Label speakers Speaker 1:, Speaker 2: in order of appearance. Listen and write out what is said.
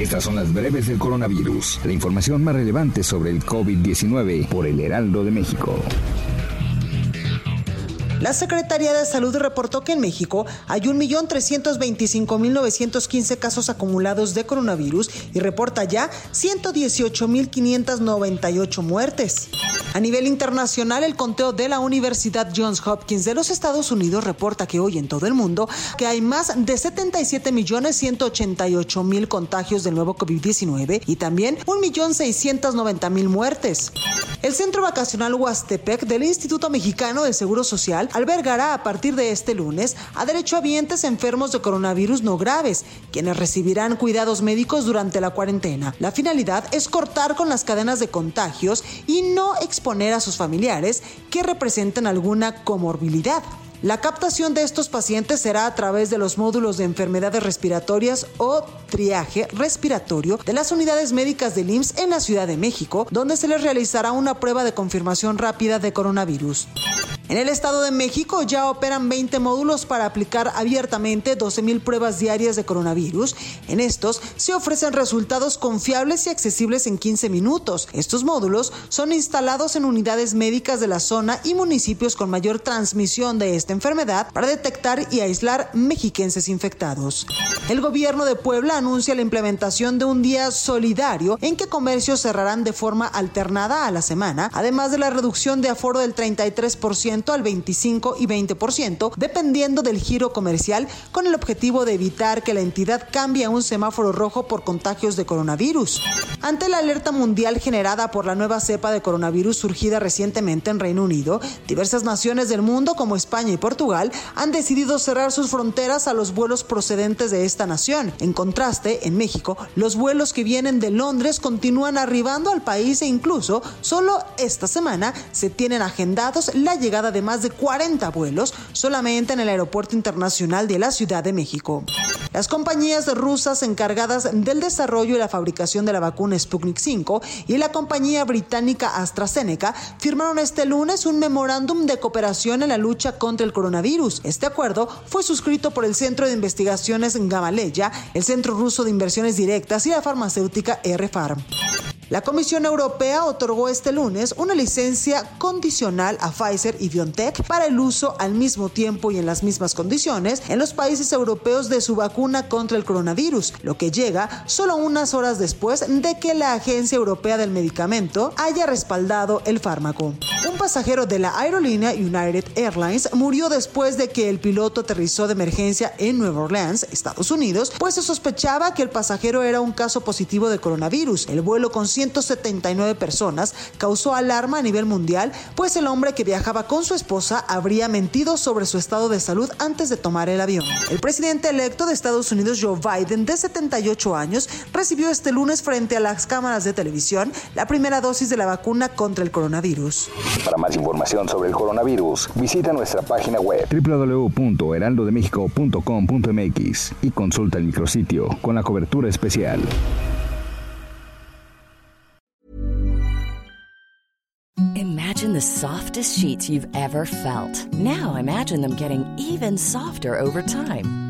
Speaker 1: Estas son las breves del coronavirus, la información más relevante sobre el COVID-19 por el Heraldo de México.
Speaker 2: La Secretaría de Salud reportó que en México hay 1.325.915 casos acumulados de coronavirus y reporta ya 118.598 muertes. A nivel internacional, el conteo de la Universidad Johns Hopkins de los Estados Unidos reporta que hoy en todo el mundo que hay más de 77.188.000 contagios del nuevo COVID-19 y también 1.690.000 muertes. El Centro Vacacional Huastepec del Instituto Mexicano del Seguro Social albergará a partir de este lunes a derechohabientes enfermos de coronavirus no graves, quienes recibirán cuidados médicos durante la cuarentena. La finalidad es cortar con las cadenas de contagios y no exponer a sus familiares que representan alguna comorbilidad. La captación de estos pacientes será a través de los módulos de enfermedades respiratorias o triaje respiratorio de las unidades médicas del IMSS en la Ciudad de México, donde se les realizará una prueba de confirmación rápida de coronavirus. En el Estado de México ya operan 20 módulos para aplicar abiertamente 12.000 pruebas diarias de coronavirus. En estos se ofrecen resultados confiables y accesibles en 15 minutos. Estos módulos son instalados en unidades médicas de la zona y municipios con mayor transmisión de esta enfermedad para detectar y aislar mexiquenses infectados. El gobierno de Puebla anuncia la implementación de un día solidario en que comercios cerrarán de forma alternada a la semana, además de la reducción de aforo del 33% al 25 y 20%, dependiendo del giro comercial, con el objetivo de evitar que la entidad cambie a un semáforo rojo por contagios de coronavirus. Ante la alerta mundial generada por la nueva cepa de coronavirus surgida recientemente en Reino Unido, diversas naciones del mundo como España y Portugal han decidido cerrar sus fronteras a los vuelos procedentes de esta nación. En contraste, en México, los vuelos que vienen de Londres continúan arribando al país e incluso solo esta semana se tienen agendados la llegada de más de 40 vuelos solamente en el Aeropuerto Internacional de la Ciudad de México. Las compañías rusas encargadas del desarrollo y la fabricación de la vacuna Sputnik 5 y la compañía británica AstraZeneca firmaron este lunes un memorándum de cooperación en la lucha contra el coronavirus. Este acuerdo fue suscrito por el Centro de Investigaciones Gamaleya, el Centro Ruso de Inversiones Directas y la farmacéutica R-Farm. La Comisión Europea otorgó este lunes una licencia condicional a Pfizer y BioNTech para el uso al mismo tiempo y en las mismas condiciones en los países europeos de su vacuna contra el coronavirus, lo que llega solo unas horas después de que la Agencia Europea del Medicamento haya respaldado el fármaco. Un pasajero de la aerolínea United Airlines murió después de que el piloto aterrizó de emergencia en Nueva Orleans, Estados Unidos, pues se sospechaba que el pasajero era un caso positivo de coronavirus. El vuelo con 179 personas causó alarma a nivel mundial, pues el hombre que viajaba con su esposa habría mentido sobre su estado de salud antes de tomar el avión. El presidente electo de Estados Unidos, Joe Biden, de 78 años, recibió este lunes frente a las cámaras de televisión la primera dosis de la vacuna contra el coronavirus.
Speaker 1: Para más información sobre el coronavirus, visita nuestra página web www.heraldodemexico.com.mx y consulta el micrositio con la cobertura especial.
Speaker 3: Imagine the softest sheets you've ever felt. Now imagine them getting even softer over time.